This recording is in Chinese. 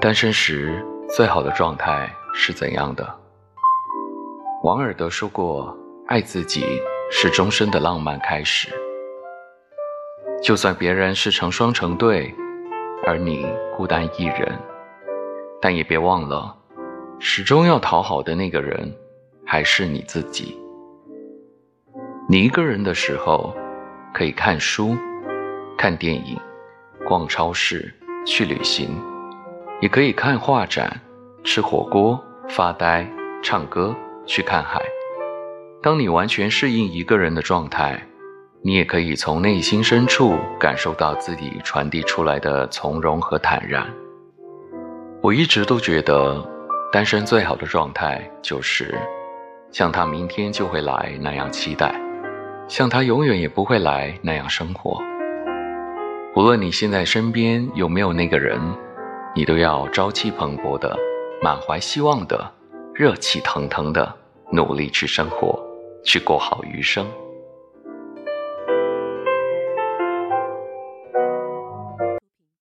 单身时最好的状态是怎样的？王尔德说过：“爱自己是终身的浪漫开始。就算别人是成双成对，而你孤单一人，但也别忘了，始终要讨好的那个人还是你自己。你一个人的时候，可以看书、看电影、逛超市、去旅行。”也可以看画展、吃火锅、发呆、唱歌、去看海。当你完全适应一个人的状态，你也可以从内心深处感受到自己传递出来的从容和坦然。我一直都觉得，单身最好的状态就是像他明天就会来那样期待，像他永远也不会来那样生活。无论你现在身边有没有那个人。你都要朝气蓬勃的、满怀希望的、热气腾腾的努力去生活，去过好余生。